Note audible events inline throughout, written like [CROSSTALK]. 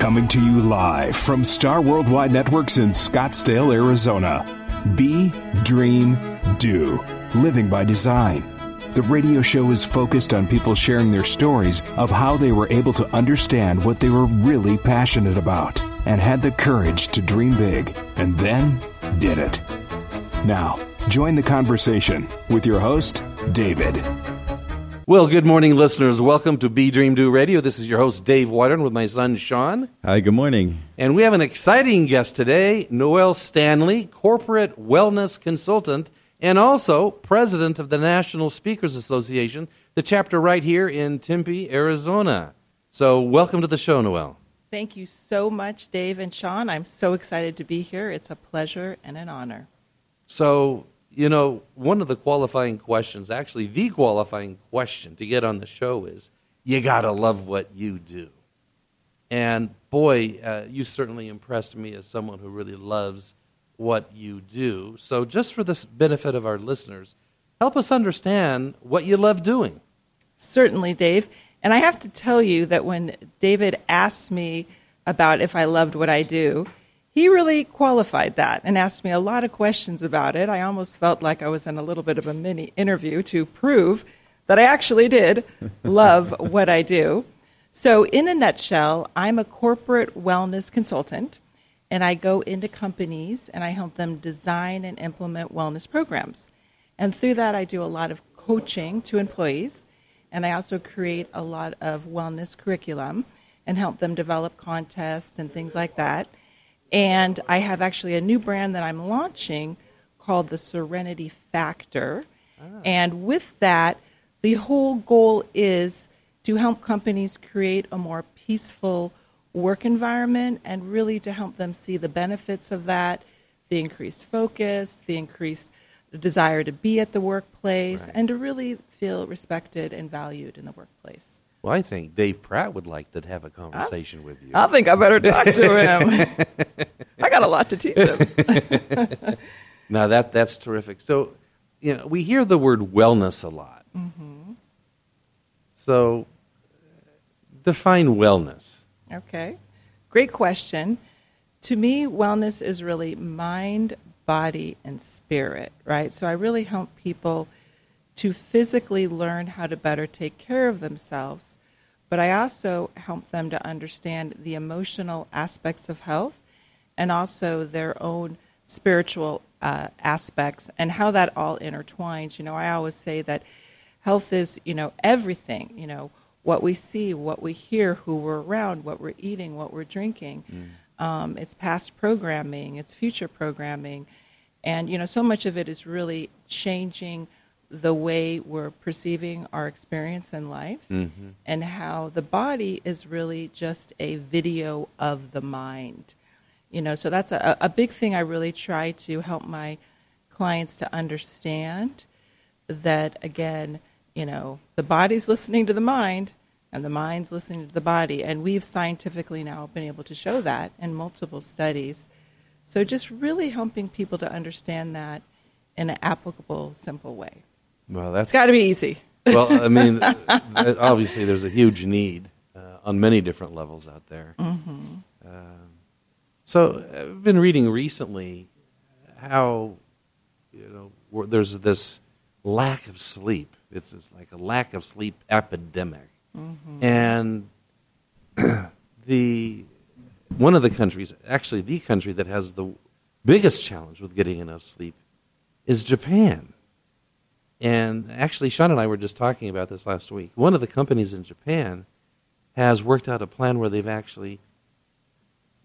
Coming to you live from Star Worldwide Networks in Scottsdale, Arizona. Be, Dream, Do. Living by Design. The radio show is focused on people sharing their stories of how they were able to understand what they were really passionate about and had the courage to dream big and then did it. Now, join the conversation with your host, David. Well, good morning, listeners. Welcome to Be Dream Do Radio. This is your host, Dave Watern, with my son, Sean. Hi, good morning. And we have an exciting guest today, Noelle Stanley, corporate wellness consultant and also president of the National Speakers Association, the chapter right here in Tempe, Arizona. So, welcome to the show, Noelle. Thank you so much, Dave and Sean. I'm so excited to be here. It's a pleasure and an honor. So, you know, one of the qualifying questions, actually, the qualifying question to get on the show is you got to love what you do. And boy, uh, you certainly impressed me as someone who really loves what you do. So, just for the benefit of our listeners, help us understand what you love doing. Certainly, Dave. And I have to tell you that when David asked me about if I loved what I do, he really qualified that and asked me a lot of questions about it. I almost felt like I was in a little bit of a mini interview to prove that I actually did [LAUGHS] love what I do. So, in a nutshell, I'm a corporate wellness consultant, and I go into companies and I help them design and implement wellness programs. And through that, I do a lot of coaching to employees, and I also create a lot of wellness curriculum and help them develop contests and things like that. And I have actually a new brand that I'm launching called the Serenity Factor. Ah. And with that, the whole goal is to help companies create a more peaceful work environment and really to help them see the benefits of that, the increased focus, the increased desire to be at the workplace, right. and to really feel respected and valued in the workplace. Well, I think Dave Pratt would like to have a conversation I, with you. I think I better talk to [LAUGHS] him. I got a lot to teach him. [LAUGHS] now that that's terrific. So, you know, we hear the word wellness a lot. Mm-hmm. So, define wellness. Okay, great question. To me, wellness is really mind, body, and spirit. Right. So I really help people to physically learn how to better take care of themselves. But I also help them to understand the emotional aspects of health and also their own spiritual uh, aspects and how that all intertwines. You know, I always say that health is, you know, everything, you know, what we see, what we hear, who we're around, what we're eating, what we're drinking. Mm. Um, it's past programming, it's future programming. And, you know, so much of it is really changing – the way we're perceiving our experience in life mm-hmm. and how the body is really just a video of the mind. You know, so that's a, a big thing I really try to help my clients to understand that, again, you know, the body's listening to the mind and the mind's listening to the body. And we've scientifically now been able to show that in multiple studies. So just really helping people to understand that in an applicable, simple way. Well, that's got to be easy. well, I [LAUGHS] mean, obviously, there's a huge need uh, on many different levels out there. Mm-hmm. Uh, so, I've been reading recently how you know there's this lack of sleep. It's, it's like a lack of sleep epidemic, mm-hmm. and [CLEARS THROAT] the one of the countries, actually the country that has the biggest challenge with getting enough sleep, is Japan. And actually, Sean and I were just talking about this last week. One of the companies in Japan has worked out a plan where they've actually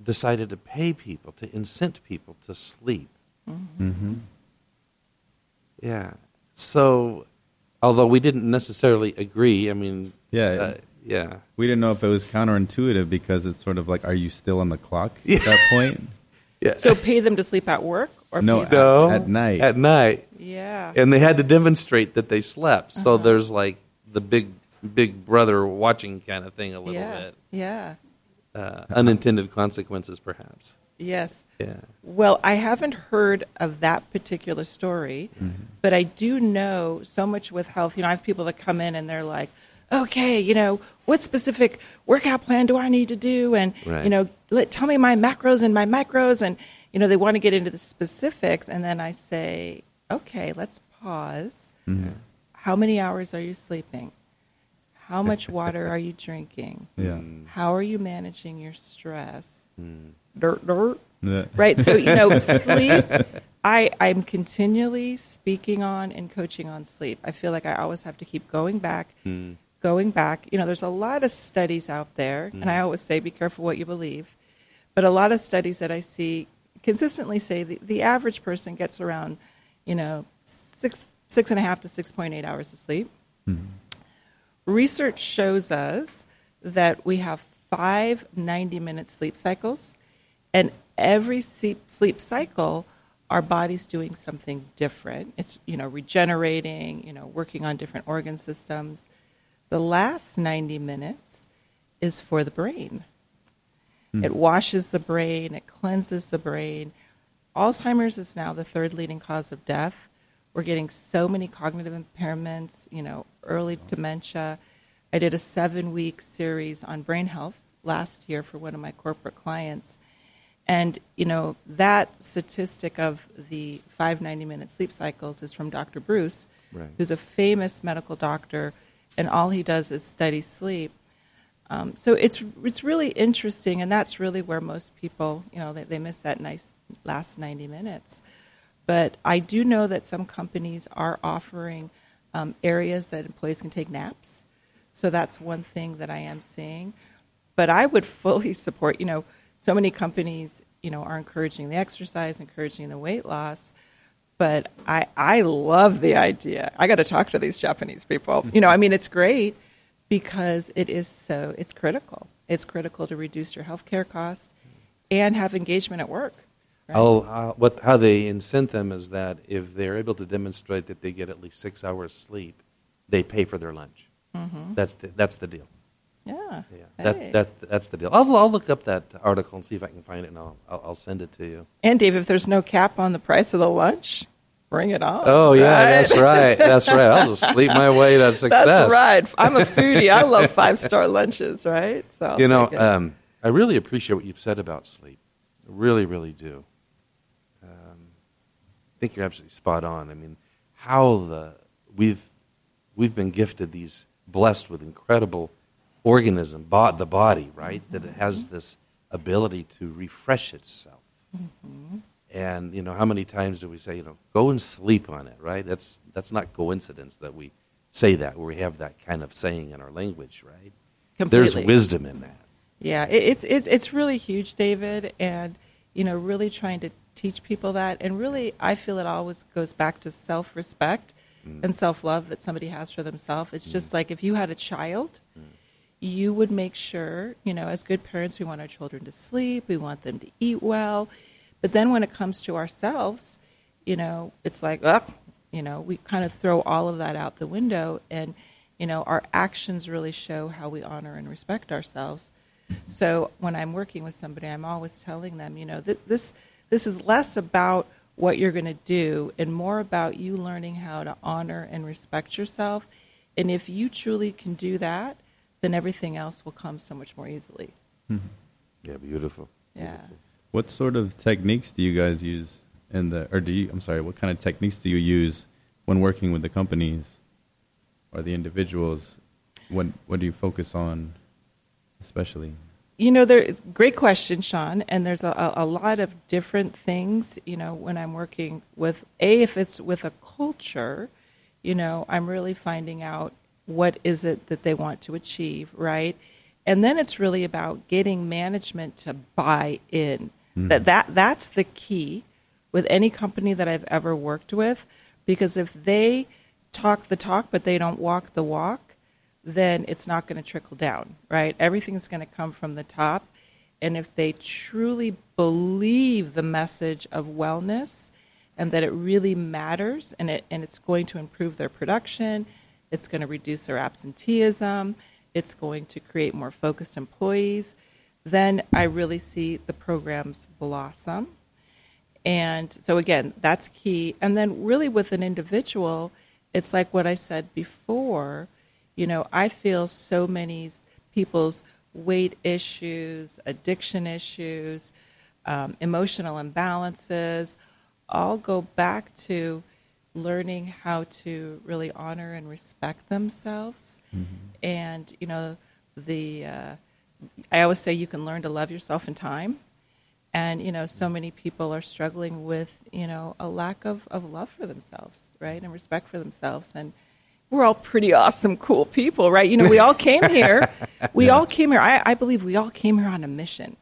decided to pay people, to incent people to sleep. Mm-hmm. Mm-hmm. Yeah. So, although we didn't necessarily agree, I mean, yeah, uh, yeah, we didn't know if it was counterintuitive because it's sort of like, are you still on the clock yeah. at that point? [LAUGHS] yeah. So, pay them to sleep at work, or no, at, at, night. At night. Yeah. And they had to demonstrate that they slept. So Uh-huh. there's like the big big brother watching kind of thing a little yeah. bit. Yeah. Uh, unintended consequences, perhaps. Yes. Yeah. Well, I haven't heard of that particular story, Mm-hmm. but I do know so much with health. You know, I have people that come in and they're like, okay, you know, what specific workout plan do I need to do? And, Right. you know, let, tell me my macros and my micros. And, you know, they want to get into the specifics. And then I say, okay, let's pause. Mm-hmm. How many hours are you sleeping? How much water are you drinking? [LAUGHS] Yeah. How are you managing your stress? Mm. Dirt, dirt. Yeah. Right. So, you know, sleep, [LAUGHS] I, I'm continually speaking on and coaching on sleep. I feel like I always have to keep going back, hmm. going back. You know, there's a lot of studies out there, and I hmm. always say be careful what you believe. But a lot of studies that I see consistently say the, the average person gets around, you know, six, six and a half to 6.8 hours of sleep mm-hmm. research shows us that we have five 90 minute sleep cycles, and every sleep, sleep cycle, our body's doing something different. It's, you know, regenerating, you know, working on different organ systems. The last 90 minutes is for the brain. Mm. It washes the brain, it cleanses the brain. Alzheimer's is now the third leading cause of death. We're getting so many cognitive impairments, you know, early dementia. I did a seven week series on brain health last year for one of my corporate clients. And, you know, that statistic of the five 90 minute sleep cycles is from Dr. Breus, Right. who's a famous medical doctor, and all he does is study sleep. Um, so it's it's really interesting, and that's really where most people, you know, they, they miss that nice last 90 minutes. But I do know that some companies are offering um, areas that employees can take naps. So that's one thing that I am seeing. But I would fully [LAUGHS] support, you know, so many companies, you know, are encouraging the exercise, encouraging the weight loss. But I, I love the idea. I got to talk to these Japanese people. You know, I mean, it's great because it is so, it's critical. It's critical to reduce your healthcare costs and have engagement at work. right? Uh, what, how they incent them is that if they're able to demonstrate that they get at least six hours sleep, they pay for their lunch. That's the, that's the deal. Yeah. Yeah, that, Hey. that, that's the deal. I'll, I'll look up that article and see if I can find it, and I'll, I'll, I'll send it to you. And Dave, if there's no cap on the price of the lunch, bring it on. Oh yeah, right? that's right. That's right. I'll just sleep my way to [LAUGHS] success. That's right. I'm a foodie. I love [LAUGHS] five star lunches, right? So I'll you know, um, I really appreciate what you've said about sleep. I really, really do. Um, I think you're absolutely spot on. I mean, how the we've we've been gifted these blessed with incredible organism, the body, right? That it has this ability to refresh itself. And you know, how many times do we say, you know, go and sleep on it, right? That's that's not coincidence that we say that, where we have that kind of saying in our language, right? There's wisdom in that. Yeah, it, it's it's it's really huge, David, and you know, really trying to teach people that, and really, I feel it always goes back to self respect mm. and self love that somebody has for themselves. It's just mm. like if you had a child, mm. you would make sure, you know, as good parents, we want our children to sleep, we want them to eat well, but then when it comes to ourselves, you know, it's like, oh, you know, we kind of throw all of that out the window, and you know, our actions really show how we honor and respect ourselves. So when I'm working with somebody, I'm always telling them, you know, th- this this is less about what you're going to do and more about you learning how to honor and respect yourself. And if you truly can do that, then everything else will come so much more easily. Mm-hmm. Yeah, beautiful. Yeah. What sort of techniques do you guys use in the, or do you, I'm sorry, what kind of techniques do you use when working with the companies or the individuals? What, what do you focus on especially? You know, there. Great question, Sean. And there's a, a lot of different things. You know, when I'm working with a, if it's with a culture, you know, I'm really finding out what is it that they want to achieve, right? And then it's really about getting management to buy in. Mm-hmm. That that that's the key with any company that I've ever worked with, because if they talk the talk but they don't walk the walk, then it's not going to trickle down, right? Everything's going to come from the top. And if they truly believe the message of wellness and that it really matters and, it, and it's going to improve their production, it's going to reduce their absenteeism, it's going to create more focused employees, then I really see the programs blossom. And so, again, that's key. And then, really, with an individual, it's like what I said before. You know, I feel so many people's weight issues, addiction issues, um, emotional imbalances, all go back to learning how to really honor and respect themselves. Mm-hmm. And, you know, the, uh, I always say you can learn to love yourself in time. And, you know, so many people are struggling with, you know, a lack of, of love for themselves, right? And respect for themselves. And we're all pretty awesome, cool people, right? You know, we all came here. [LAUGHS] We all came here. I, I believe we all came here on a mission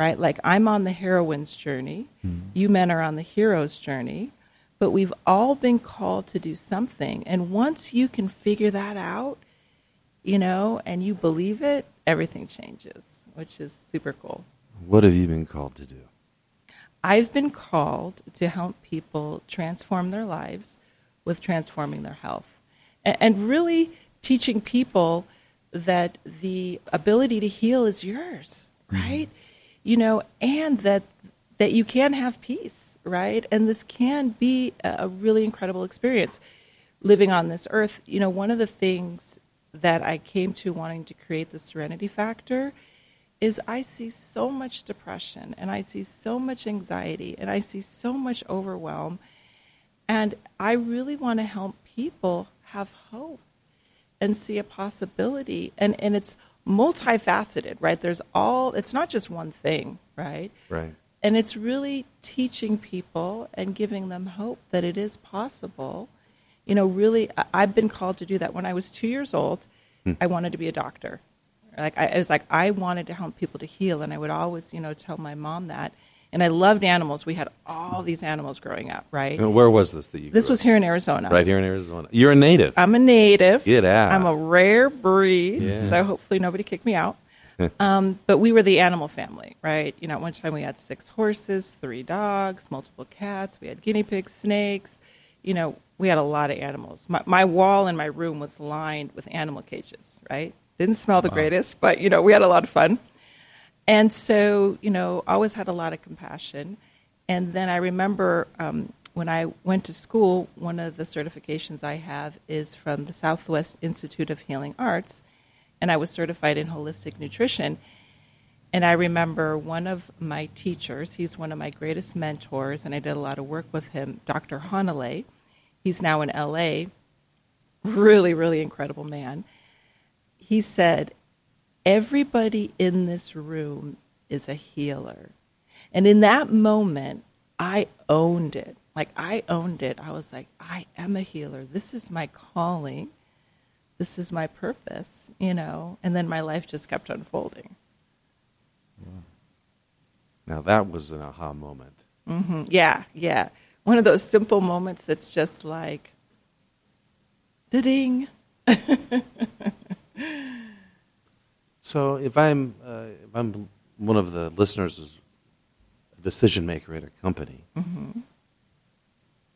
right? Like I'm on the heroine's journey, mm. you men are on the hero's journey, but we've all been called to do something. And once you can figure that out, you know, and you believe it, everything changes, which is super cool. What have you been called to do? I've been called to help people transform their lives with transforming their health. And, really teaching people that the ability to heal is yours, mm-hmm. right? Mm-hmm you know, and that that you can have peace, right? And this can be a really incredible experience living on this earth. You know, one of the things that I came to wanting to create the serenity factor is I see so much depression and I see so much anxiety and I see so much overwhelm. And I really want to help people have hope and see a possibility. And, and it's multifaceted, right? There's all, it's not just one thing, right? Right. And it's really teaching people and giving them hope that it is possible. You know, really, I've been called to do that. When I was two years old, hmm. I wanted to be a doctor. Like I, it was like I wanted to help people to heal, and I would always, you know, tell my mom that. And I loved animals. We had all these animals growing up, right? And where was this that you? This was here in Arizona. Right here in Arizona. You're a native. I'm a native. Get out. I'm a rare breed, yeah. so hopefully nobody kicked me out. [LAUGHS] um, but we were the animal family, right? You know, at one time we had six horses, three dogs, multiple cats. We had guinea pigs, snakes. You know, we had a lot of animals. My, my wall in my room was lined with animal cages, right? Didn't smell the wow. greatest, but you know, we had a lot of fun. And so, you know, always had a lot of compassion. And then I remember um, when I went to school, one of the certifications I have is from the Southwest Institute of Healing Arts, and I was certified in holistic nutrition. And I remember one of my teachers, he's one of my greatest mentors, and I did a lot of work with him, Dr. Hanalei. He's now in LA. Really, really incredible man. He said, everybody in this room is a healer. And in that moment, I owned it. Like, I owned it. I was like, I am a healer. This is my calling. This is my purpose, you know? And then my life just kept unfolding. Now, that was an aha moment. Mm-hmm. Yeah, yeah. One of those simple moments that's just like, ding. [LAUGHS] So if I'm uh, if I'm one of the listeners is a decision maker at a company, mm-hmm.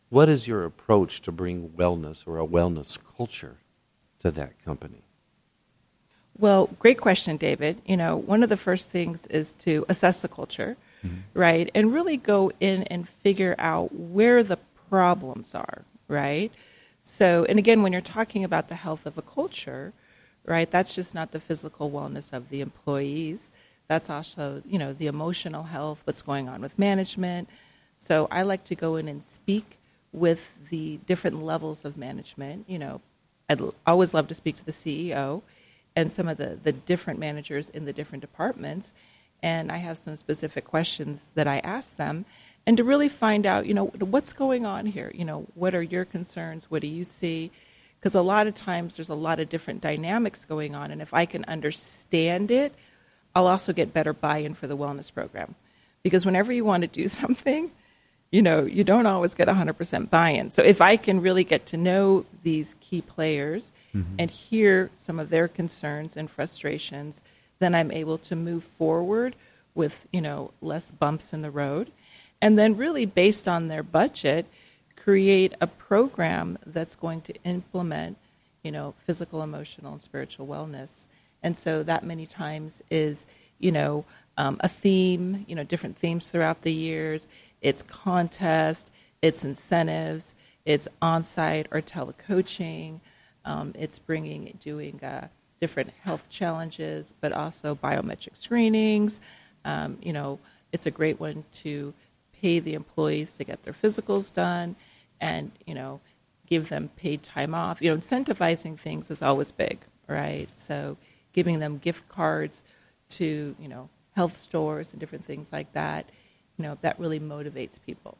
what is your approach to bring wellness or a wellness culture to that company? Well, great question, David. You know, one of the first things is to assess the culture, mm-hmm. right? And really go in and figure out where the problems are, right? So, and again, when you're talking about the health of a culture, right? That's just not the physical wellness of the employees. That's also, you know, the emotional health, what's going on with management. So I like to go in and speak with the different levels of management. You know, I'd always love to speak to the CEO and some of the, the different managers in the different departments. And I have some specific questions that I ask them and to really find out, you know, what's going on here? You know, what are your concerns? What do you see? because a lot of times there's a lot of different dynamics going on and if i can understand it i'll also get better buy-in for the wellness program because whenever you want to do [LAUGHS] something you know you don't always get 100% buy-in so if i can really get to know these key players mm-hmm. and hear some of their concerns and frustrations then i'm able to move forward with you know less bumps in the road and then really based on their budget create a program that's going to implement, you know, physical, emotional, and spiritual wellness. And so that many times is, you know, um, a theme, you know, different themes throughout the years. It's contest, it's incentives, it's on-site or telecoaching. Um, it's bringing, doing uh, different health challenges, but also biometric screenings. Um, you know, it's a great one to pay the employees to get their physicals done, and you know, give them paid time off. You know, incentivizing things is always big, right? So, giving them gift cards to you know health stores and different things like that. You know, that really motivates people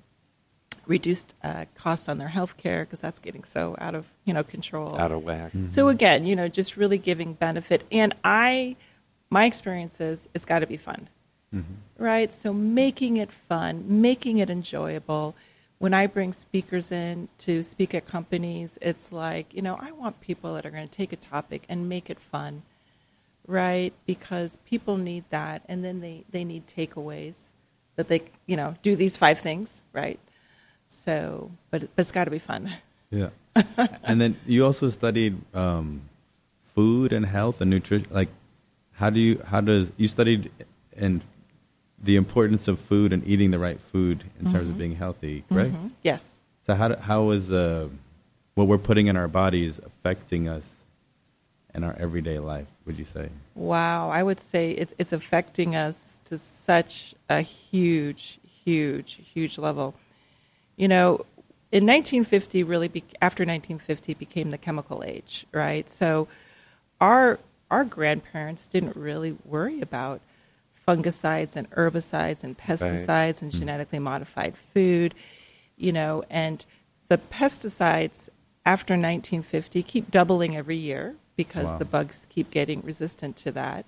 reduced uh, cost on their health care because that's getting so out of you know control. Out of whack. Mm-hmm. so again you know just really giving benefit. And i my experience is it's got to be fun. Right? So making it fun making it enjoyable. When i bring speakers in to speak at companies it's like you know i want people that are going to take a topic and make it fun. Right? Because people need that and then they, they need takeaways that they you know do these five things right so but, but it's got to be fun Yeah. [LAUGHS] and then you also studied um, food and health and nutrition. Like, how do you, how does, you studied and the importance of food and eating the right food in terms of being healthy, correct? yes So, how, do- how is uh, what we're putting in our bodies affecting us in our everyday life, would you say? wow i would say it, it's affecting us to such a huge huge huge level you know in 1950 really be, after 1950 became the chemical age right? So our our grandparents didn't really worry about fungicides and herbicides and pesticides and hmm. genetically modified food you know and the pesticides after 1950 keep doubling every year because Wow. the bugs keep getting resistant to that.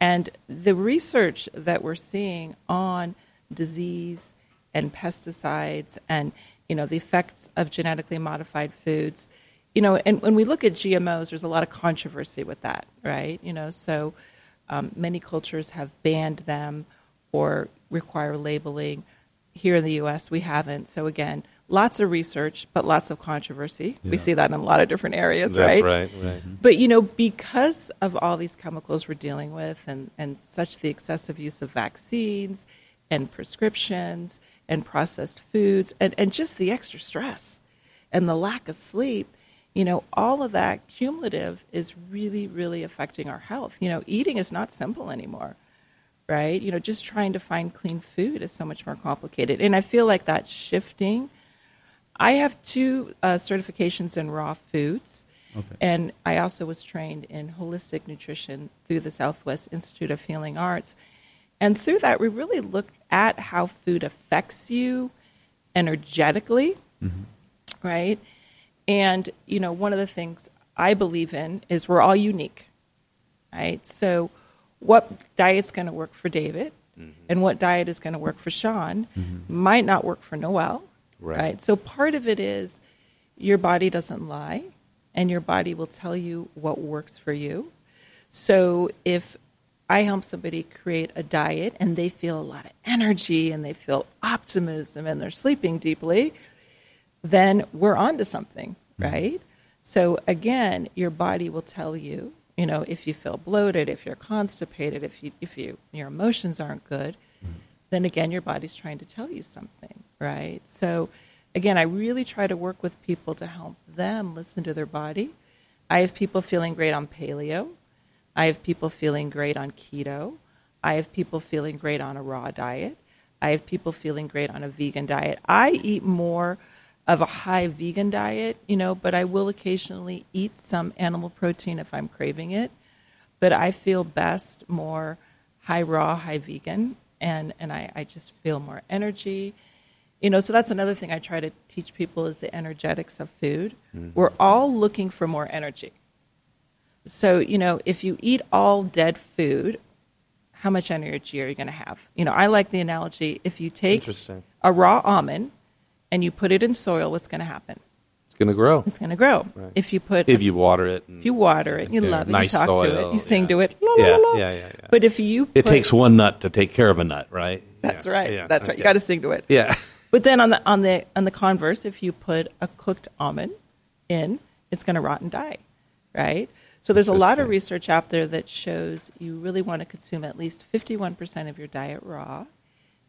And the research that we're seeing on disease and pesticides and you know the effects of genetically modified foods, you know, and when we look at GMOs, there's a lot of controversy with that, right? You know, so um, many cultures have banned them or require labeling. Here in the U.S., we haven't. So again, lots of research, but lots of controversy. We see that in a lot of different areas, that's right? right right But you know, because of all these chemicals we're dealing with, and, and such the excessive use of vaccines and prescriptions and processed foods, and, and just the extra stress and the lack of sleep, you know, all of that cumulative is really, really affecting our health. You know, eating is not simple anymore, right? You know, just trying to find clean food is so much more complicated. And I feel like that's shifting. I have two uh, certifications in raw foods. Okay. And I also was trained in holistic nutrition through the Southwest Institute of Healing Arts. And through that, we really look at how food affects you energetically, mm-hmm. right? And, you know, one of the things I believe in is we're all unique, right? So, what diet's going to work for David mm-hmm. and what diet is going to work for Sean mm-hmm. might not work for Noelle, Right. right? So, part of it is your body doesn't lie and your body will tell you what works for you. So, if I help somebody create a diet and they feel a lot of energy and they feel optimism and they're sleeping deeply, then we're on to something, mm-hmm. right? So again, your body will tell you, you know, if you feel bloated, if you're constipated, if you if you your emotions aren't good, mm-hmm. then again your body's trying to tell you something, right? So again, I really try to work with people to help them listen to their body. I have people feeling great on paleo. I have people feeling great on keto. I have people feeling great on a raw diet. I have people feeling great on a vegan diet. I eat more of a high vegan diet, you know, but I will occasionally eat some animal protein if I'm craving it. But I feel best more high raw, high vegan, and, and I, I just feel more energy. You know, so that's another thing I try to teach people is the energetics of food. Mm-hmm. We're all looking for more energy. So, you know, if you eat all dead food, how much energy are you going to have? You know, I like the analogy if you take a raw almond and you put it in soil, what's going to happen? It's going to grow It's going to grow. Right. If you put if you water it. And, if you water it, you love it, nice you talk to soil, it, you sing yeah. to it, la, Yeah, la, la. yeah, yeah, yeah. But if you it takes one nut to take care of a nut, right? that's Yeah, right, yeah, that's right. You got to sing to it. Yeah. But then on the on the on the converse, if you put a cooked almond in, it's going to rot and die, right? So there's a lot of research out there that shows you really want to consume at least 51% of your diet raw.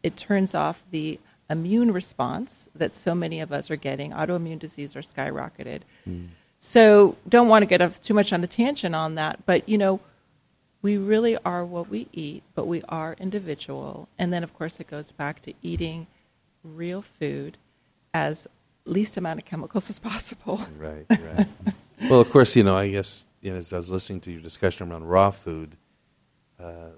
It turns off the immune response that so many of us are getting. Autoimmune disease are skyrocketed. Hmm. So don't want to get off too much on a tangent on that, but you know, we really are what we eat, but we are individual. And then, of course, it goes back to eating real food as least amount of chemicals as possible. Right, right. Well, of course, you know, I guess you know, as I was listening to your discussion around raw food, uh,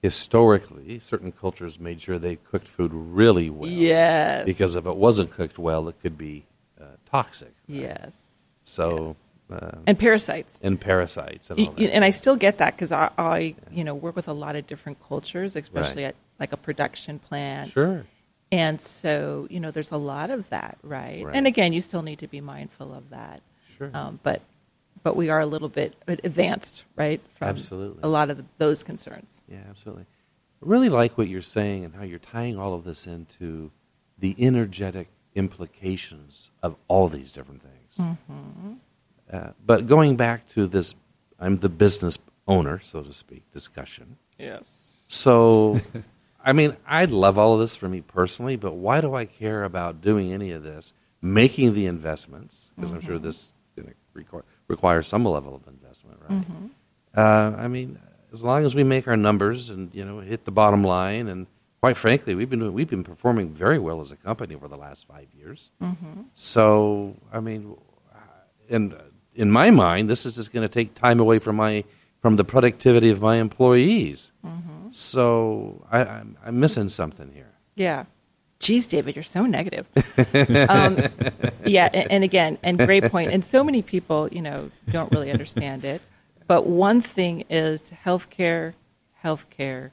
historically, certain cultures made sure they cooked food really well. Yes. Because if it wasn't cooked well, it could be uh, toxic. right? Yes. So. Yes. Uh, And parasites. and parasites and all that. and I still get that because I, I, you know, work with a lot of different cultures, especially Right. at like a production plant. sure. And so, you know, there's a lot of that, right? Right. And again, you still need to be mindful of that. Sure. Um, but, but we are a little bit advanced, right? From Absolutely. A lot of the, those concerns. Yeah, absolutely. I really like what you're saying and how you're tying all of this into the energetic implications of all these different things. Mm-hmm. Uh, but going back to this, I'm the business owner, so to speak, discussion. Yes. So, [LAUGHS] I mean, I love all of this for me personally, but why do I care about doing any of this? Making the investments, because I'm sure this you know, require, requires some level of investment, right? Mm-hmm. Uh, I mean, as long as we make our numbers and you know hit the bottom line, and quite frankly, we've been doing, we've been performing very well as a company over the last five years. Mm-hmm. So, I mean, uh, and in my mind, this is just going to take time away from my from the productivity of my employees. Mm-hmm. So I, I'm, I'm missing something here. Yeah. Geez, David, you're so negative. um, [LAUGHS] yeah, and, and again, and great point. And so many people, you know, don't really understand it. But one thing is healthcare, healthcare,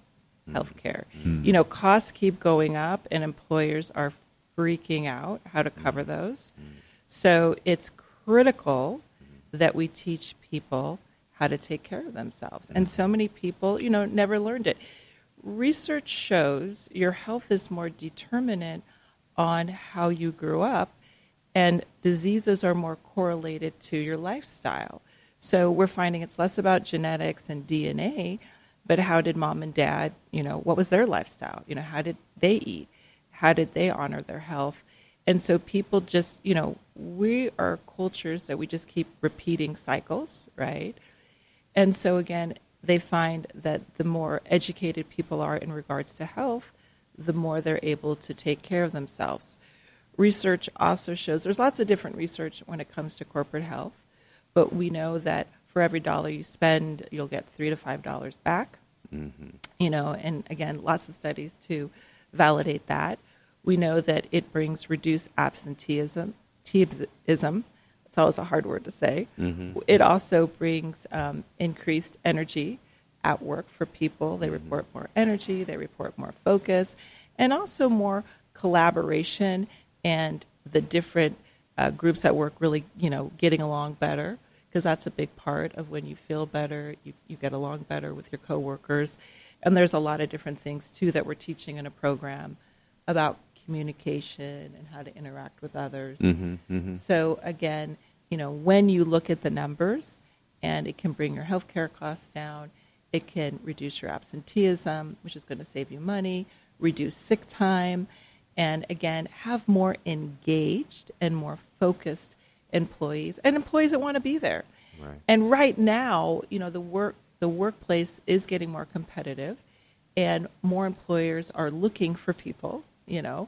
healthcare. Mm-hmm. You know, costs keep going up, and employers are freaking out how to cover mm-hmm. those. So it's critical that we teach people how to take care of themselves. And mm-hmm. so many people, you know, never learned it. Research shows your health is more determinant on how you grew up, and diseases are more correlated to your lifestyle. So we're finding it's less about genetics and DNA, but how did mom and dad, you know, what was their lifestyle? You know, how did they eat? How did they honor their health? And so people just, you know, we are cultures that we just keep repeating cycles, right? And so again, they find that the more educated people are in regards to health, the more they're able to take care of themselves. Research also shows there's lots of different research when it comes to corporate health, but we know that for every dollar you spend, you'll get three to five dollars back. Mm-hmm. You know, and again, lots of studies to validate that. We know that it brings reduced absenteeism. Teism. It's always a hard word to say. It also brings um, increased energy at work for people. They report more energy, they report more focus, and also more collaboration and the different uh, groups at work really, you know, getting along better because that's a big part of when you feel better, you, you get along better with your coworkers. And there's a lot of different things too that we're teaching in a program about communication and how to interact with others. Mm-hmm, mm-hmm. So again, you know, when you look at the numbers and it can bring your healthcare costs down, it can reduce your absenteeism, which is going to save you money, reduce sick time, and again, have more engaged and more focused employees and employees that want to be there. Right. And right now, you know, the work the workplace is getting more competitive and more employers are looking for people, you know.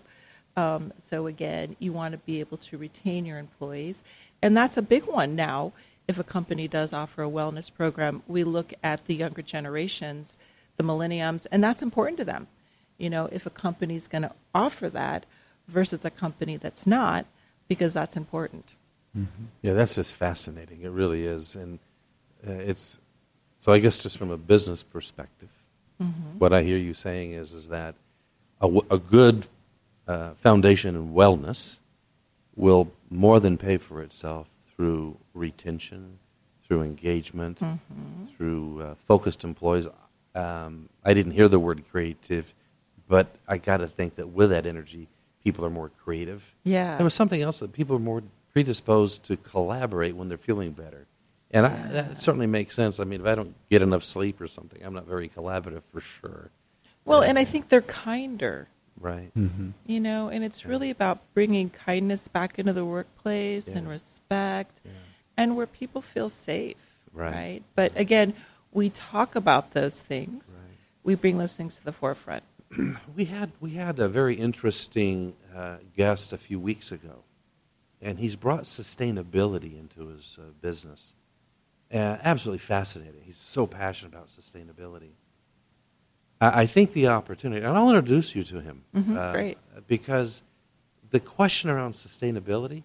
Um, so again, you want to be able to retain your employees, and that's a big one now. If a company does offer a wellness program, we look at the younger generations, the millenniums, and that's important to them. You know, if a company's going to offer that versus a company that's not, because that's important. Yeah, that's just fascinating. It really is, and uh, it's so. I guess just from a business perspective, what I hear you saying is is that a good uh, foundation in wellness will more than pay for itself through retention, through engagement, through uh, focused employees. Um, I didn't hear the word creative, but I got to think that with that energy, people are more creative. Yeah. There was something else that people are more predisposed to collaborate when they're feeling better. And I, that certainly makes sense. I mean, if I don't get enough sleep or something, I'm not very collaborative for sure. Well, and I think they're kinder. Right. you know and it's really about bringing kindness back into the workplace and Yeah. respect and where people feel safe, Right. right? But again, we talk about those things. Right. We bring those things to the forefront. [CLEARS THROAT] We had we had a very interesting uh, guest a few weeks ago, and he's brought sustainability into his uh, business. Uh, absolutely fascinating. He's so passionate about sustainability. I, think the opportunity, and I'll introduce you to him. Mhm, great. Because the question around sustainability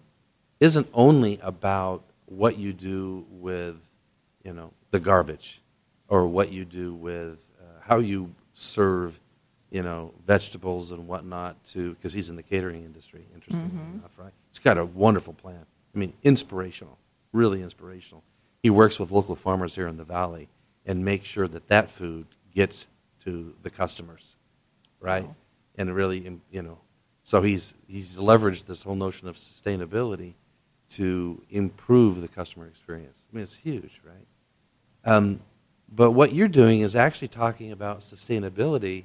isn't only about what you do with, you know, the garbage, or what you do with uh, how you serve, you know, vegetables and whatnot to, because he's in the catering industry, interestingly enough, right? He's got a wonderful plan. I mean, inspirational, really inspirational. He works with local farmers here in the valley and makes sure that that food gets to the customers, right? Wow. And really, you know, so he's he's leveraged this whole notion of sustainability to improve the customer experience. I mean, it's huge, right? Um, but what you're doing is actually talking about sustainability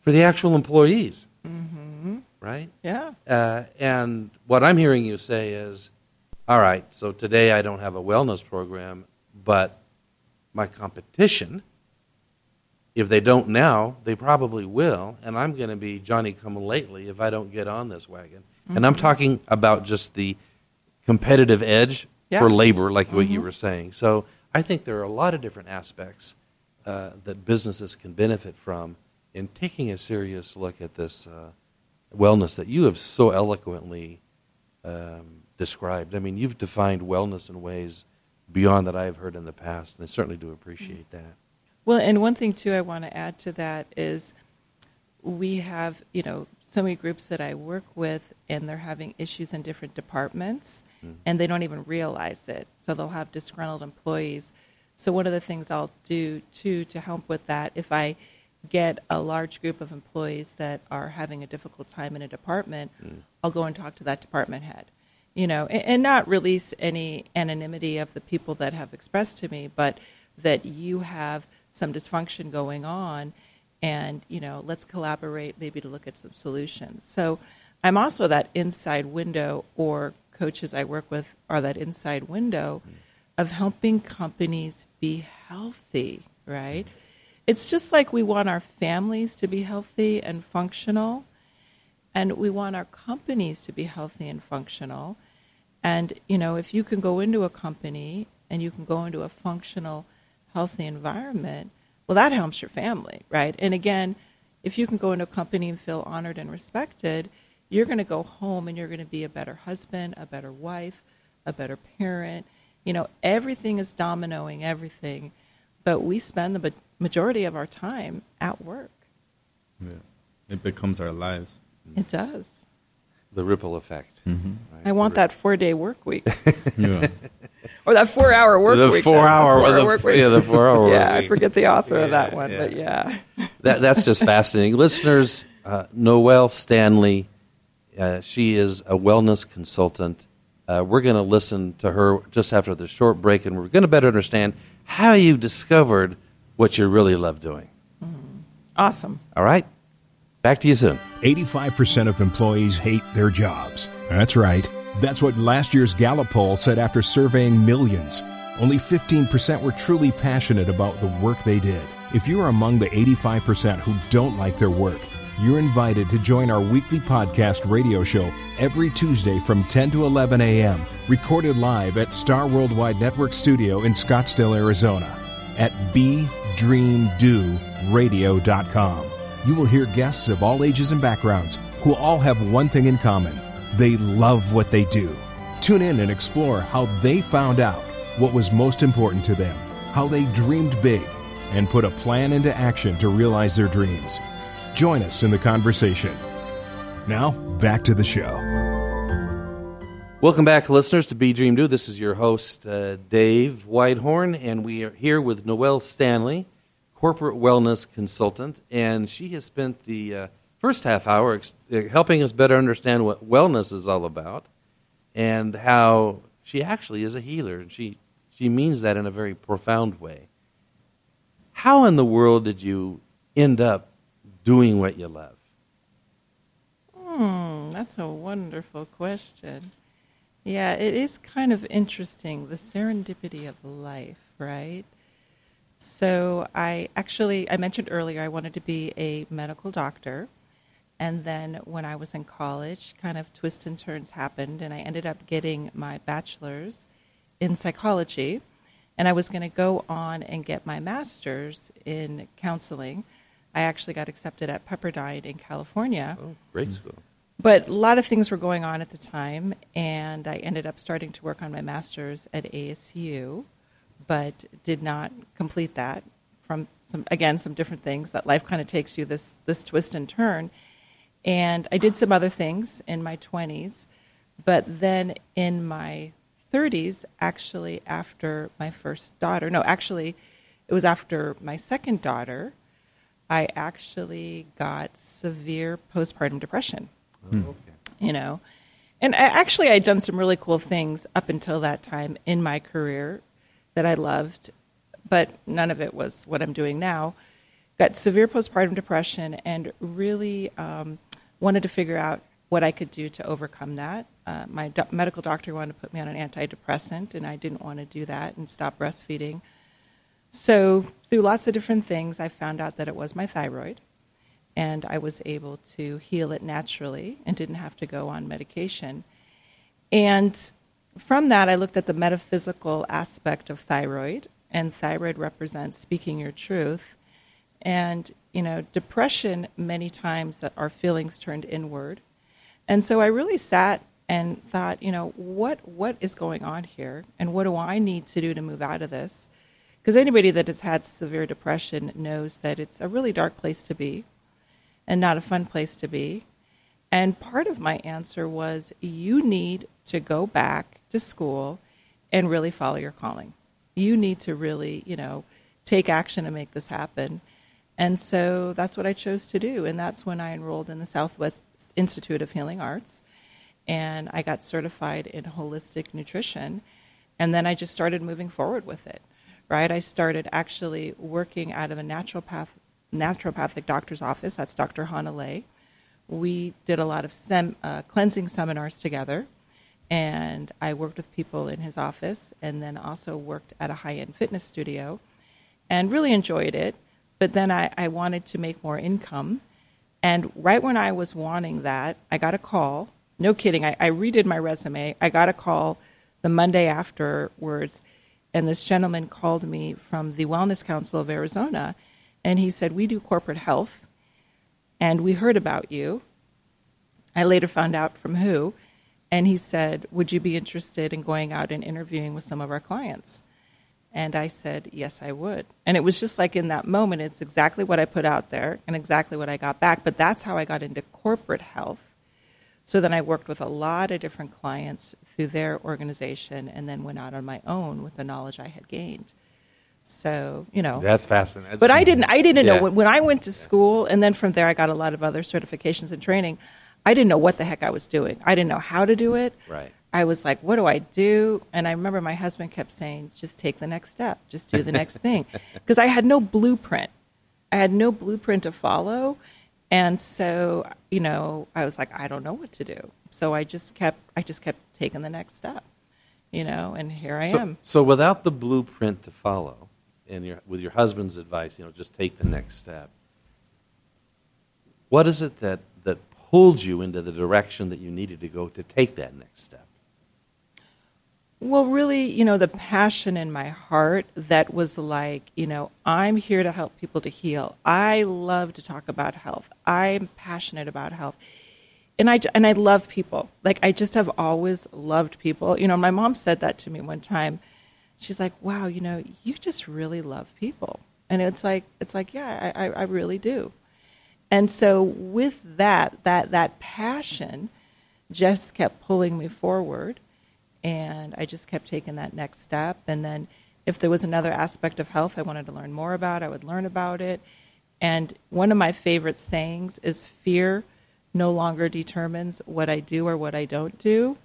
for the actual employees, Mm-hmm. right? Yeah. Uh, and what I'm hearing you say is, all right, so today I don't have a wellness program, but my competition, if they don't now, they probably will, and I'm going to be Johnny come lately if I don't get on this wagon. And I'm talking about just the competitive edge Yeah. for labor, like what you were saying. So I think there are a lot of different aspects uh, that businesses can benefit from in taking a serious look at this uh, wellness that you have so eloquently um, described. I mean, you've defined wellness in ways beyond that I've heard in the past, and I certainly do appreciate that. Well, and one thing too I want to add to that is we have, you know, so many groups that I work with and they're having issues in different departments mm-hmm. and they don't even realize it. So they'll have disgruntled employees. So one of the things I'll do too to help with that if I get a large group of employees that are having a difficult time in a department, mm. I'll go and talk to that department head. You know, and, and not release any anonymity of the people that have expressed to me, but that you have some dysfunction going on and you know let's collaborate maybe to look at some solutions. So i'm also that inside window or coaches i work with are that inside window mm. of helping companies be healthy right? It's just like we want our families to be healthy and functional and we want our companies to be healthy and functional. And you know if you can go into a company and you can go into a functional healthy environment well that helps your family right and again if you can go into a company and feel honored and respected you're going to go home and you're going to be a better husband a better wife a better parent you know everything is dominoing everything but we spend the majority of our time at work Yeah. It becomes our lives. it does The ripple effect. Mm-hmm. right? i want that four day work week Yeah. [LAUGHS] or that four hour work the week four That's the hour, four-hour work week. yeah, the four hour. [LAUGHS] yeah, work I forget the author of that one, yeah. but yeah. [LAUGHS] that, that's just fascinating. Listeners, uh, Noelle Stanley, uh, she is a wellness consultant. Uh, we're going to listen to her just after the short break, and we're going to better understand how you discovered what you really love doing. Awesome. All right? Back to you soon. 85% of employees hate their jobs. That's right. That's what last year's Gallup poll said after surveying millions. Only 15% were truly passionate about the work they did. If you're among the 85% who don't like their work, you're invited to join our weekly podcast radio show every Tuesday from 10 to 11 a.m., recorded live at Star Worldwide Network Studio in Scottsdale, Arizona at bedreamdoradio.com. You will hear guests of all ages and backgrounds who all have one thing in common they love what they do. Tune in and explore how they found out what was most important to them, how they dreamed big, and put a plan into action to realize their dreams. Join us in the conversation. Now, back to the show. Welcome back, listeners, to Be Dream Do. This is your host, uh, Dave Whitehorn, and we are here with Noelle Stanley, corporate wellness consultant, and she has spent the uh, first half hour ex- uh, helping us better understand what wellness is all about and how she actually is a healer, and she, she means that in a very profound way. How in the world did you end up doing what you love? Hmm, that's a wonderful question. Yeah, it is kind of interesting the serendipity of life, right? So I actually I mentioned earlier I wanted to be a medical doctor. And then when I was in college, kind of twists and turns happened, and I ended up getting my bachelor's in psychology. And I was going to go on and get my master's in counseling. I actually got accepted at Pepperdine in California. Oh, great mm. school. But a lot of things were going on at the time, and I ended up starting to work on my master's at ASU, but did not complete that from some again some different things that life kind of takes you this this twist and turn. And I did some other things in my 20s, but then in my 30s, actually after my first daughter, no, actually it was after my second daughter, I actually got severe postpartum depression. Hmm. Oh, okay. You know, and I, actually I'd done some really cool things up until that time in my career that I loved, but none of it was what I'm doing now. Got severe postpartum depression and really um, wanted to figure out what I could do to overcome that. Uh, my do- medical doctor wanted to put me on an antidepressant, and I didn't want to do that and stop breastfeeding. So, through lots of different things, I found out that it was my thyroid, and I was able to heal it naturally and didn't have to go on medication. And from that, I looked at the metaphysical aspect of thyroid, and thyroid represents speaking your truth. And, you know, depression, many times, our feelings turned inward. And so I really sat and thought, you know, what, what is going on here? And what do I need to do to move out of this? Because anybody that has had severe depression knows that it's a really dark place to be and not a fun place to be. And part of my answer was you need to go back to school and really follow your calling. You need to really, you know, take action and make this happen. And so that's what I chose to do. And that's when I enrolled in the Southwest Institute of Healing Arts. And I got certified in holistic nutrition. And then I just started moving forward with it, right? I started actually working out of a naturopath, naturopathic doctor's office. That's Dr. Hana Lay. We did a lot of sem- uh, cleansing seminars together. And I worked with people in his office and then also worked at a high end fitness studio and really enjoyed it. But then I, I wanted to make more income. And right when I was wanting that, I got a call. No kidding. I, I redid my resume. I got a call the Monday afterwards, and this gentleman called me from the Wellness Council of Arizona, and he said, We do corporate health, and we heard about you. I later found out from who, and he said, Would you be interested in going out and interviewing with some of our clients? And I said, Yes, I would. And it was just like in that moment, it's exactly what I put out there and exactly what I got back. But that's how I got into corporate health. So then I worked with a lot of different clients through their organization and then went out on my own with the knowledge I had gained. So, you know. That's fascinating. That's but I didn't I didn't Yeah. know when, when I went to school and then from there I got a lot of other certifications and training. I didn't know what the heck I was doing. I didn't know how to do it. Right. I was like, what do I do? And I remember my husband kept saying, just take the next step, just do the next thing. [LAUGHS] Because I had no blueprint. I had no blueprint to follow. And so, you know, I was like, I don't know what to do. So I just kept, I just kept taking the next step, you know, and here I so, am. So without the blueprint to follow, and your, with your husband's advice, you know, just take the next step. What is it that, that pulled you into the direction that you needed to go to take that next step? Well, really, you know, the passion in my heart that was like, you know, I'm here to help people to heal. I love to talk about health. I'm passionate about health. And I, and I love people. Like, I just have always loved people. You know, my mom said that to me one time. She's like, wow, you know, you just really love people. And it's like, it's like, yeah, I, I, I really do. And so with that, that, that passion just kept pulling me forward and I just kept taking that next step. And then, if there was another aspect of health I wanted to learn more about, I would learn about it. And one of my favorite sayings is fear no longer determines what I do or what I don't do.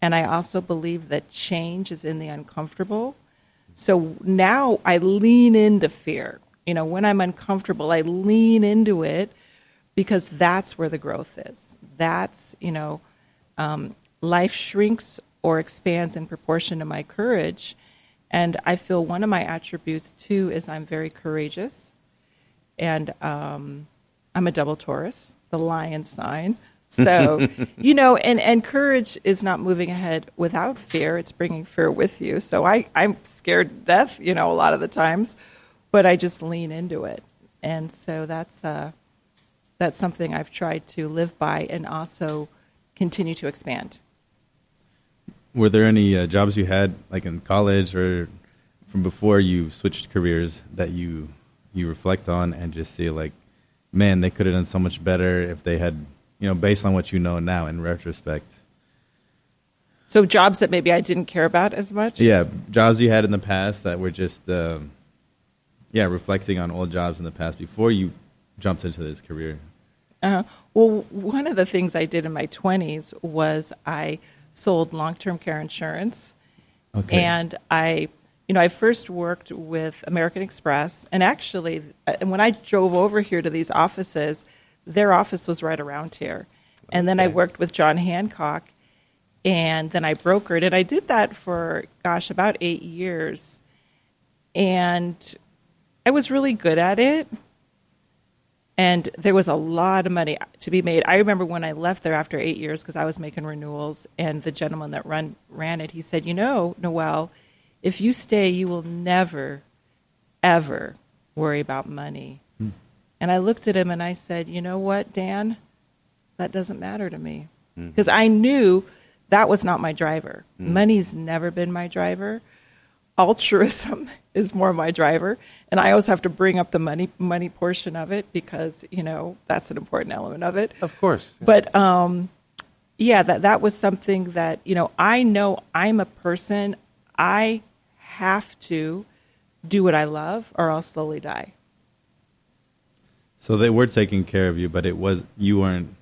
And I also believe that change is in the uncomfortable. So now I lean into fear. You know, when I'm uncomfortable, I lean into it because that's where the growth is. That's, you know, um, life shrinks or expands in proportion to my courage. And I feel one of my attributes too is I'm very courageous, and um, I'm a double Taurus, the lion sign. [LAUGHS] So, you know, and, and courage is not moving ahead without fear. It's bringing fear with you. So I, I'm scared to death, you know, a lot of the times, but I just lean into it. And so that's, uh, that's something I've tried to live by and also continue to expand. Were there any uh, jobs you had, like in college or from before you switched careers, that you you reflect on and just see like, man, they could have done so much better if they had you know, based on what you know now in retrospect. So jobs that maybe I didn't care about as much. Yeah, jobs you had in the past that were just, um, yeah, reflecting on old jobs in the past before you jumped into this career. Uh, well, one of the things I did in my twenties was I sold long-term care insurance, okay. and I, you know, I first worked with American Express, and actually, uh, when I drove over here to these offices their office was right around here. And then I worked with John Hancock, and then I brokered. And I did that for, gosh, about eight years. And I was really good at it. And there was a lot of money to be made. I remember when I left there after eight years because I was making renewals, and the gentleman that run, ran it, he said, You know, Noelle, if you stay, you will never, ever worry about money. And I looked at him and I said, You know what, Dan? That doesn't matter to me. Because mm-hmm. I knew that was not my driver. Mm-hmm. Money's never been my driver. Altruism [LAUGHS] is more my driver. And I always have to bring up the money money portion of it because, you know, that's an important element of it. Of course. But um, yeah, that that was something that, you know, I know I'm a person I have to do what I love or I'll slowly die. So they were taking care of you, but it was you weren't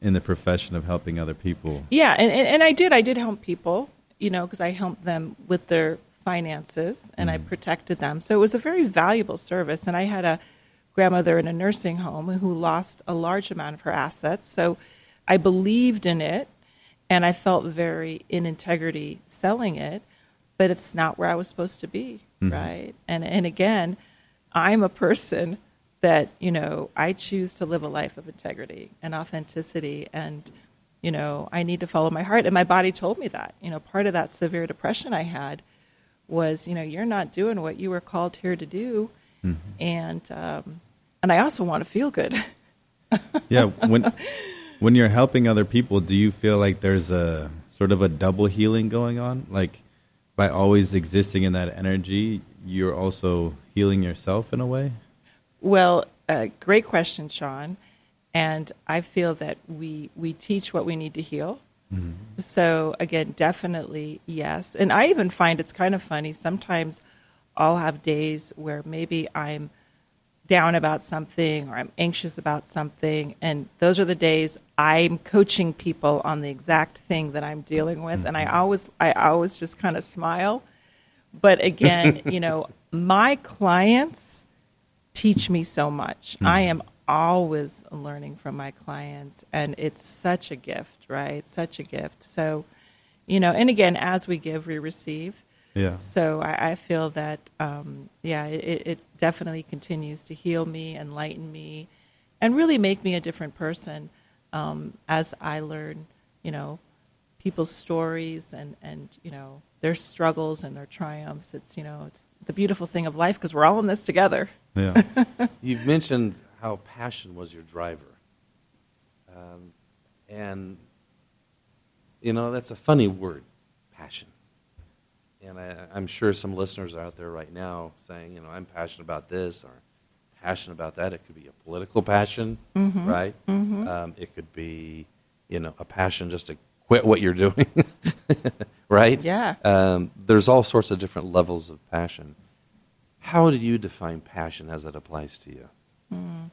in the profession of helping other people. Yeah, and, and, and I did. I did help people, you know, because I helped them with their finances and mm. I protected them. So it was a very valuable service. And I had a grandmother in a nursing home who lost a large amount of her assets. So I believed in it and I felt very in integrity selling it, but it's not where I was supposed to be, mm-hmm. right? And and again, I'm a person that you know I choose to live a life of integrity and authenticity and you know I need to follow my heart and my body told me that you know part of that severe depression I had was you know you're not doing what you were called here to do mm-hmm. and um, and I also want to feel good [LAUGHS] yeah when when you're helping other people do you feel like there's a sort of a double healing going on like by always existing in that energy you're also healing yourself in a way well, uh, great question, Sean. And I feel that we we teach what we need to heal. Mm-hmm. So again, definitely yes. And I even find it's kind of funny. Sometimes I'll have days where maybe I'm down about something or I'm anxious about something, and those are the days I'm coaching people on the exact thing that I'm dealing with. Mm-hmm. And I mm-hmm. always I always just kind of smile. But again, [LAUGHS] you know, my clients teach me so much. Mm-hmm. I am always learning from my clients, and it's such a gift, right? Such a gift. So, you know, and again, as we give, we receive. Yeah. So I, I feel that, um, yeah, it, it definitely continues to heal me, enlighten me, and really make me a different person um, as I learn, you know, people's stories and, and, you know, their struggles and their triumphs. It's, you know, it's the beautiful thing of life because we're all in this together. Yeah. [LAUGHS] You've mentioned how passion was your driver. Um, and, you know, that's a funny word, passion. And I, am sure some listeners are out there right now saying, you know, I'm passionate about this or passionate about that. It could be a political passion, mm-hmm. right? Mm-hmm. Um, it could be, you know, a passion just to quit what you're [LAUGHS] doing, right? Yeah. Um, there's all sorts of different levels of passion. How do you define passion as it applies to you? Mm.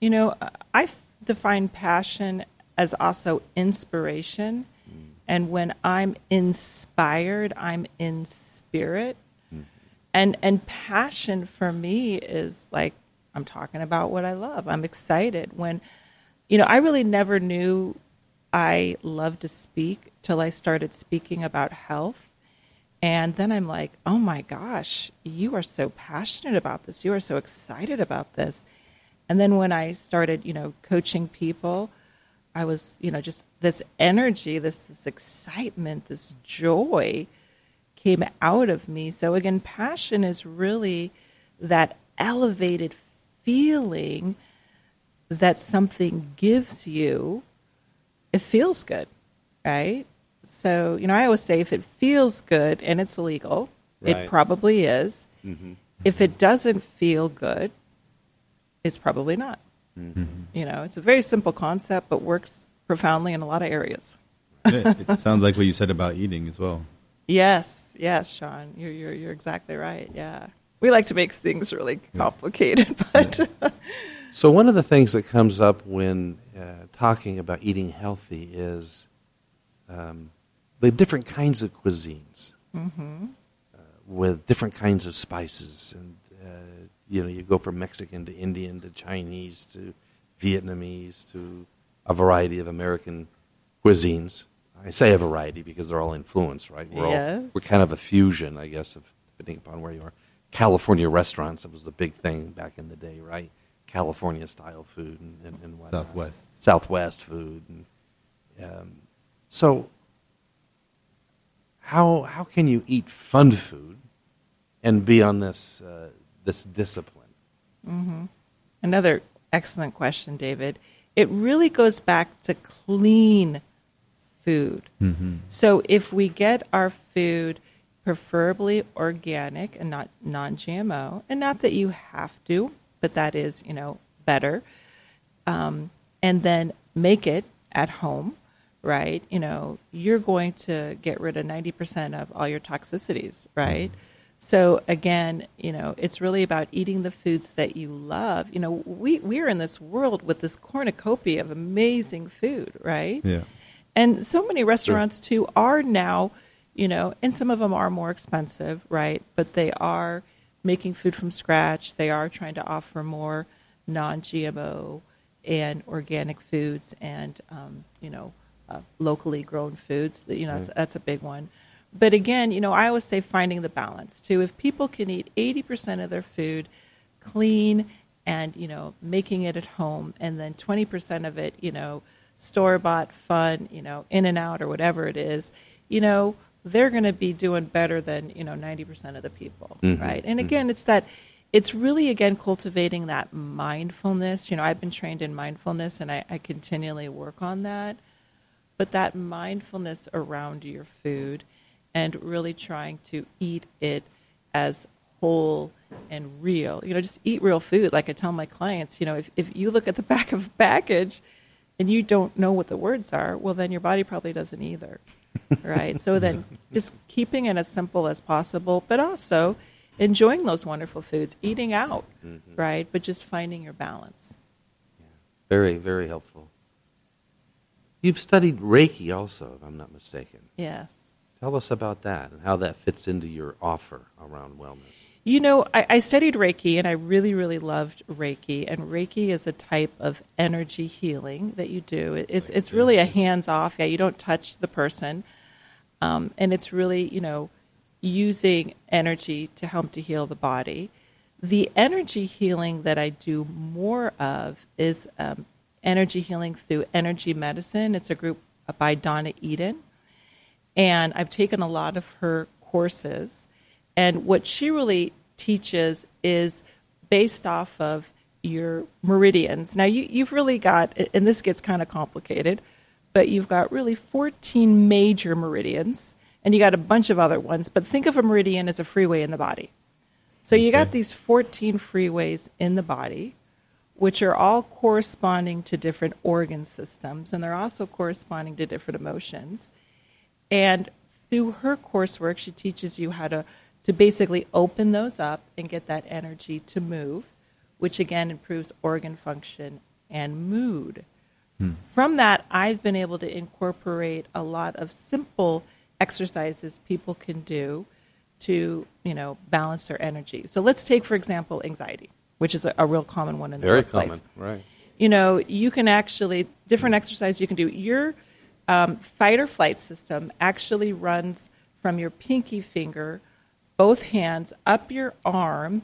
You know, I define passion as also inspiration. Mm. And when I'm inspired, I'm in spirit. Mm. And and passion for me is like I'm talking about what I love. I'm excited when you know, I really never knew I loved to speak till I started speaking about health. And then I'm like, oh my gosh, you are so passionate about this. You are so excited about this. And then when I started, you know, coaching people, I was, you know, just this energy, this this excitement, this joy came out of me. So again, passion is really that elevated feeling that something gives you. It feels good, right? So, you know, I always say if it feels good and it's legal, Right. it probably is. Mm-hmm. If it doesn't feel good, it's probably not. You know, it's a very simple concept, but works profoundly in a lot of areas. [LAUGHS] it, it sounds like what you said about eating as well. Yes, yes, Sean, you're you're you're exactly right. Yeah, we like to make things really complicated, [LAUGHS] but [LAUGHS] So one of the things that comes up when uh, talking about eating healthy is um, the different kinds of cuisines uh, with different kinds of spices, and uh, you know you go from Mexican to Indian to Chinese to Vietnamese to a variety of American cuisines. I say a variety because they're all influenced, right? We're Yes. all we're kind of a fusion, I guess, of depending upon where you are. California restaurants, that was the big thing back in the day, right? California style food and, and, and whatnot. Southwest. Southwest food. And, um, so, how how can you eat fun food and be on this uh, this discipline? Mm-hmm. Another excellent question, David. It really goes back to clean food. Mm-hmm. So if we get our food preferably organic and not non-GMO, and not that you have to, but that is, you know, better. Um, and then make it at home, right? You know, you're going to get rid of 90% of all your toxicities, right? Mm-hmm. So again, you know, it's really about eating the foods that you love. You know, we we're in this world with this cornucopia of amazing food, right? Yeah. And so many restaurants too are now, you know, and some of them are more expensive, right? But they are making food from scratch. They are trying to offer more non-GMO and organic foods, and um, you know, uh, locally grown foods. You know, that's, that's a big one. But again, you know, I always say finding the balance too. If people can eat eighty percent of their food clean and you know making it at home, and then twenty percent of it, you know, store bought, fun, you know, in and out or whatever it is, you know, they're going to be doing better than you know ninety percent of the people, mm-hmm. right? And mm-hmm. again, it's that. It's really again cultivating that mindfulness. You know, I've been trained in mindfulness, and I, I continually work on that but that mindfulness around your food and really trying to eat it as whole and real. You know, just eat real food. Like I tell my clients, you know, if, if you look at the [LAUGHS] back of a package and you don't know what the words are, well, then your body probably doesn't either. [LAUGHS] right? So then just keeping it as simple as possible, but also enjoying those wonderful foods, eating out, mm-hmm. right? But just finding your balance. Very, very helpful. You've studied Reiki also, if I'm not mistaken. Yes. Tell us about that and how that fits into your offer around wellness. You know, I, I studied Reiki and I really, really loved Reiki. And Reiki is a type of energy healing that you do. It- It's it's really a hands off. Yeah, you don't touch the person, um, and it's really you know using energy to help to heal the body. The energy healing that I do more of is um, energy healing through energy medicine. It's a group by Donna Eden and I've taken a lot of her courses. And what she really teaches is based off of your meridians. Now, you, you've really got, and this gets kind of complicated, but you've got really 14 major meridians, and you got a bunch of other ones. But think of a meridian as a freeway in the body. So you got these 14 freeways in the body, which are all corresponding to different organ systems, and they're also corresponding to different emotions. And through her coursework, she teaches you how to, to basically open those up and get that energy to move, which again improves organ function and mood. Hmm. From that, I've been able to incorporate a lot of simple exercises people can do to, you know, balance their energy. So let's take, for example, anxiety, which is a, a real common one in the Very workplace common, right? you know, you can actually different exercise you can do. You're um, fight or flight system actually runs from your pinky finger, both hands, up your arm,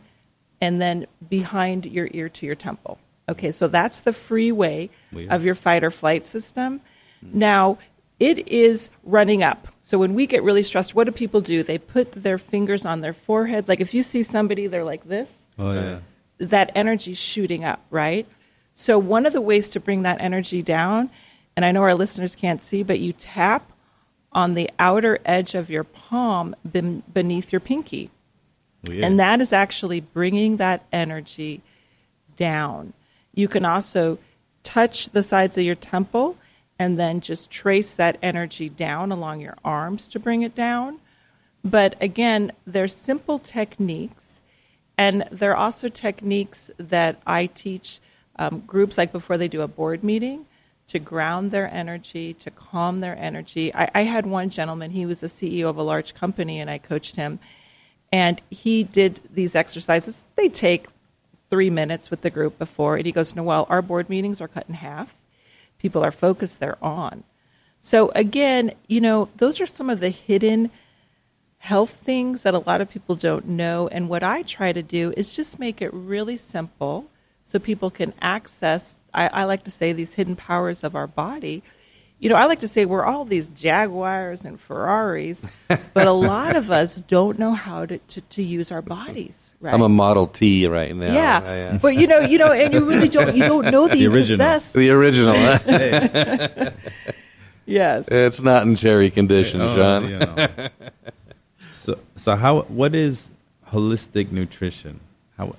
and then behind your ear to your temple. Okay, so that's the freeway Weird. of your fight or flight system. Now, it is running up. So when we get really stressed, what do people do? They put their fingers on their forehead. Like if you see somebody, they're like this Oh yeah. that energy shooting up, right? So one of the ways to bring that energy down, and I know our listeners can't see, but you tap on the outer edge of your palm beneath your pinky. Weird. And that is actually bringing that energy down. You can also touch the sides of your temple and then just trace that energy down along your arms to bring it down. But again, they're simple techniques. And there are also techniques that I teach um, groups, like before they do a board meeting, to ground their energy, to calm their energy. I, I had one gentleman, he was the CEO of a large company, and I coached him. And he did these exercises. They take three minutes with the group before. And he goes, Noelle, our board meetings are cut in half. People are focused, they're on. So, again, you know, those are some of the hidden health things that a lot of people don't know. And what I try to do is just make it really simple so people can access, I, I like to say, these hidden powers of our body. You know, I like to say we're all these Jaguars and Ferraris, but a lot of us don't know how to, to, to use our bodies, right? I'm a Model T right now. yeah. but you know, you know, and you really don't, you don't know [LAUGHS] that The you original. possess. The original. huh? [LAUGHS] Yes. it's not in cherry condition, Oh, Sean. you know. so so how what is holistic nutrition? How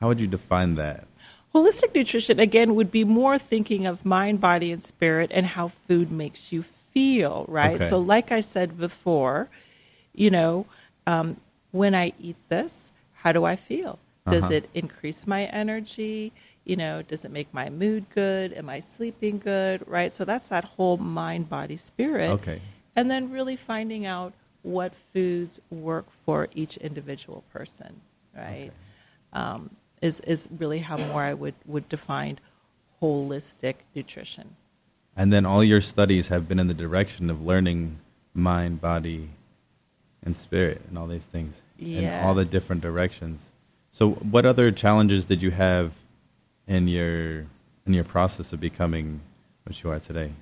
how would you define that? Holistic nutrition, again, would be more thinking of mind, body, and spirit and how food makes you feel, right? Okay. So, like I said before, you know, um, when I eat this, how do I feel? Does Uh-huh. it increase my energy? You know, does it make my mood good? Am I sleeping good? Right? So, that's that whole mind, body, spirit. Okay. And then really finding out what foods work for each individual person, right? Um, is is really how more I would would define holistic nutrition. And then all your studies have been in the direction of learning mind, body, and spirit, and all these things in Yeah. all the different directions. So, what other challenges did you have in your in your process of becoming what you are today?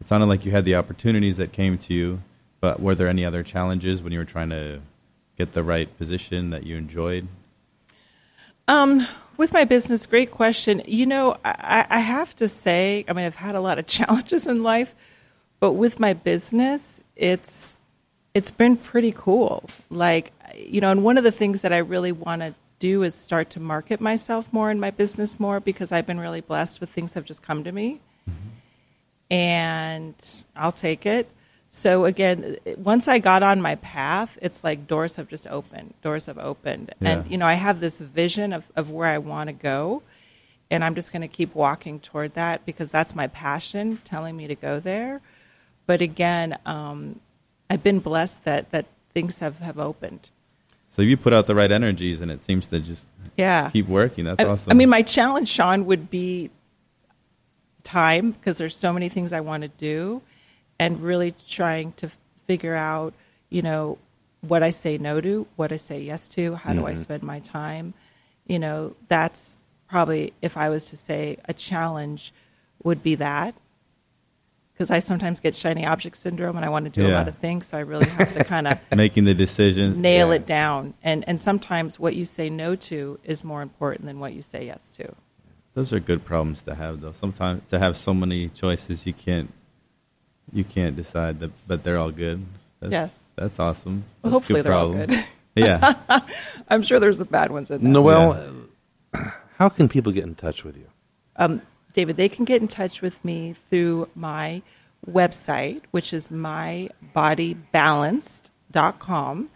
It sounded like you had the opportunities that came to you, but were there any other challenges when you were trying to get the right position that you enjoyed? Um, with my business, great question. You know, I, I have to say, I mean, I've had a lot of [LAUGHS] challenges in life, but with my business, it's it's been pretty cool. Like, you know, and one of the things that I really want to do is start to market myself more in my business more because I've been really blessed with things that have just come to me, and I'll take it. So again, once I got on my path, it's like doors have just opened. Doors have opened, and you know, I have this vision of of where I want to go, and I'm just going to keep walking toward that because that's my passion, telling me to go there. But again, um, I've been blessed that that things have have opened. So you put out the right energies, and it seems to just Yeah. keep working. That's I, awesome. I mean, my challenge, Sean, would be time because there's so many things I want to do, and really trying to figure out, you know, what I say no to, what I say yes to, how do I mm-hmm. spend my time. You know, that's probably if I was to say a challenge would be that because I sometimes get shiny object syndrome and I want to do a lot of things, so I really have to kind of [LAUGHS] making the decision. nail Yeah. it down. And and sometimes what you say no to is more important than what you say yes to. Those are good problems to have, though. Sometimes to have so many choices, you can't you can't decide that, but they're all good. That's, Yes. that's awesome. Well, That's a hopefully they're all good. [LAUGHS] yeah. [LAUGHS] I'm sure there's some bad ones in there. Noelle, uh, [CLEARS THROAT] how can people get in touch with you? Um, David, they can get in touch with me through my website, which is mybodybalanced.com,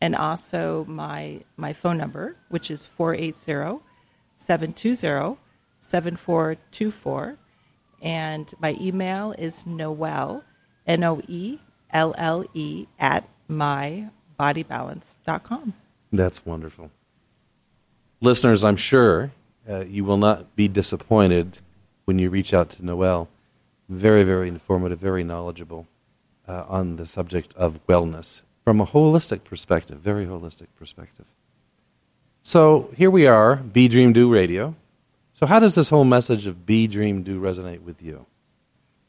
and also my my phone number, which is 480-720-7424. And my email is Noelle, N O E L L E, at mybodybalanced.com. That's wonderful. Listeners, I'm sure uh, you will not be disappointed when you reach out to Noelle Very, very informative, very knowledgeable uh, on the subject of wellness from a holistic perspective, very holistic perspective. So here we are, Be Dream Do Radio. So how does this whole message of Be Dream Do resonate with you?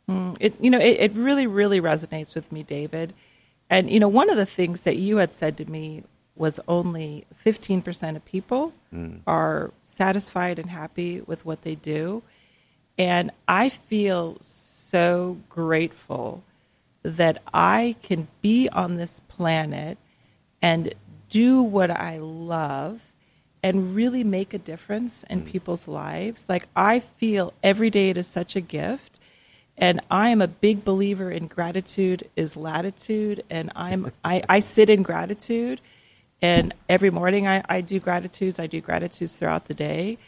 Mm, it you know it, it really really resonates with me, David. And you know one of the things that you had said to me was only 15% of people mm. are satisfied and happy with what they do. And I feel so grateful that I can be on this planet and do what I love and really make a difference in mm. people's lives. Like, I feel every day it is such a gift. And I am a big believer in gratitude is latitude. And I'm, [LAUGHS] I, I sit in gratitude. And every morning I, I do gratitudes. I do gratitudes throughout the day.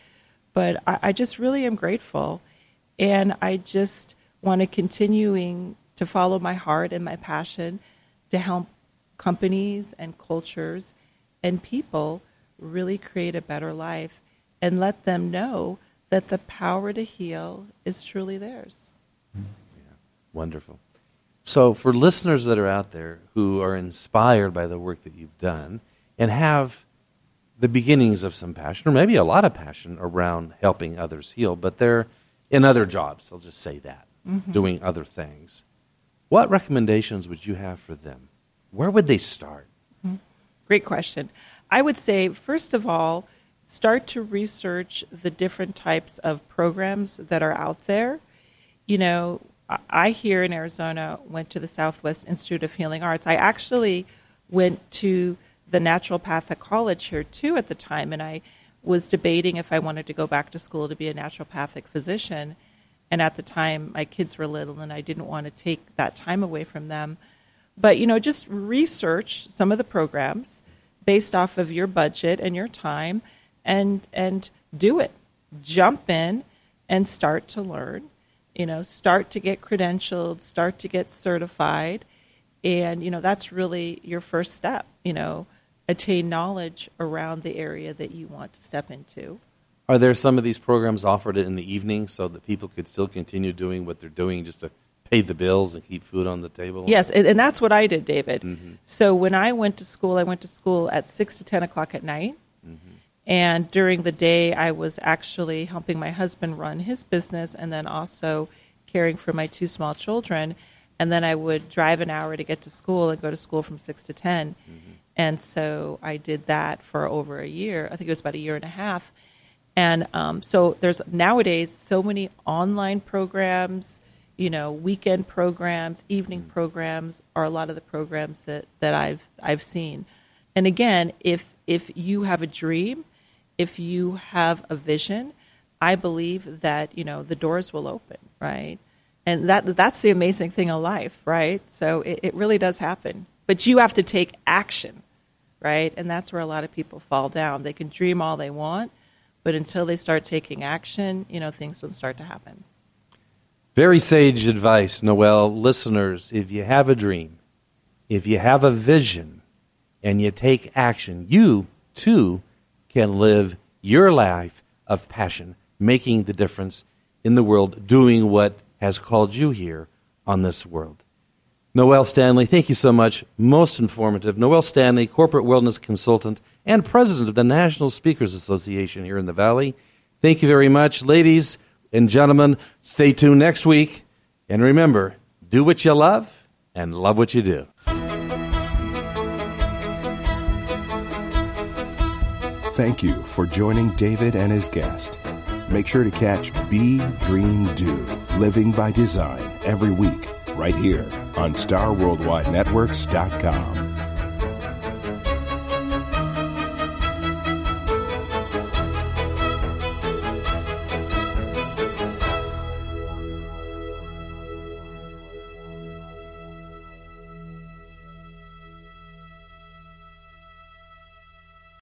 But I, I just really am grateful. And I just want to continuing to follow my heart and my passion to help companies and cultures and people really create a better life and let them know that the power to heal is truly theirs. Yeah. Wonderful. So, for listeners that are out there who are inspired by the work that you've done and have the beginnings of some passion, or maybe a lot of passion around helping others heal, but they're in other jobs, I'll just say that, mm-hmm. doing other things. What recommendations would you have for them? Where would they start? Mm-hmm. Great question. I would say, first of all, start to research the different types of programs that are out there. You know, I here in Arizona went to the Southwest Institute of Healing Arts. I actually went to the naturopathic college here too at the time, and I was debating if I wanted to go back to school to be a naturopathic physician. And at the time, my kids were little, and I didn't want to take that time away from them. But you know, just research some of the programs based off of your budget and your time, and and do it. Jump in and start to learn. You know, start to get credentialed, start to get certified, and you know that's really your first step. You know, attain knowledge around the area that you want to step into. Are there some of these programs offered in the evening so that people could still continue doing what they're doing just to pay the bills and keep food on the table? Yes, and, and that's what I did, David. Mm-hmm. So when I went to school, I went to school at 6 to 10 o'clock at night. Mm-hmm. And during the day, I was actually helping my husband run his business and then also caring for my two small children. And then I would drive an hour to get to school and go to school from 6 to 10. Mm-hmm. And so I did that for over a year. I think it was about a year and a half. And um, so there's nowadays so many online programs, you know, weekend programs, evening mm. programs are a lot of the programs that, that I've I've seen. And again, if if you have a dream, if you have a vision, I believe that you know the doors will open, right? And that that's the amazing thing of life, right? So it, it really does happen, but you have to take action right? And that's where a lot of people fall down. They can dream all they want, but until they start taking action, you know, things don't start to happen. Very sage advice, Noelle. Listeners, if you have a dream, if you have a vision, and you take action, you too can live your life of passion, making the difference in the world, doing what has called you here on this world. Noelle Stanley, thank you so much. Most informative. Noelle Stanley, corporate wellness consultant and president of the National Speakers Association here in the Valley. Thank you very much. Ladies and gentlemen, stay tuned next week. And remember, do what you love and love what you do. Thank you for joining David and his guest. Make sure to catch Be Dream Do Living by Design every week right here on StarWorldWideNetworks.com.